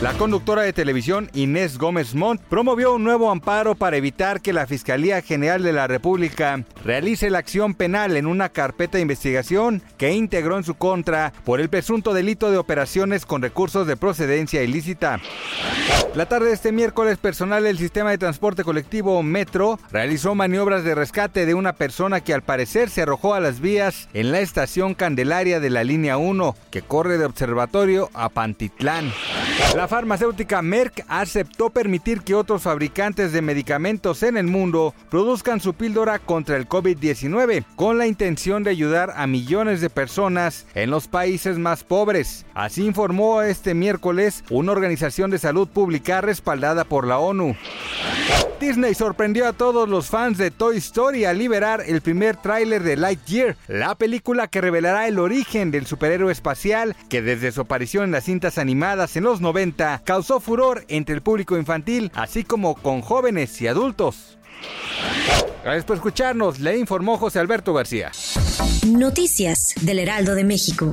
La conductora de televisión Inés Gómez Montt promovió un nuevo amparo para evitar que la Fiscalía General de la República realice la acción penal en una carpeta de investigación que integró en su contra por el presunto delito de operaciones con recursos de procedencia ilícita. La tarde de este miércoles, personal del sistema de transporte colectivo Metro realizó maniobras de rescate de una persona que al parecer se arrojó a las vías en la estación Candelaria de la línea 1, que corre de Observatorio a Pantitlán. La farmacéutica Merck aceptó permitir que otros fabricantes de medicamentos en el mundo produzcan su píldora contra el COVID-19 con la intención de ayudar a millones de personas en los países más pobres. Así informó este miércoles una organización de salud pública respaldada por la ONU. Disney sorprendió a todos los fans de Toy Story al liberar el primer tráiler de Lightyear, la película que revelará el origen del superhéroe espacial que desde su aparición en las cintas animadas en los 90 causó furor entre el público infantil, así como con jóvenes y adultos. Gracias por escucharnos, le informó José Alberto García. Noticias del Heraldo de México.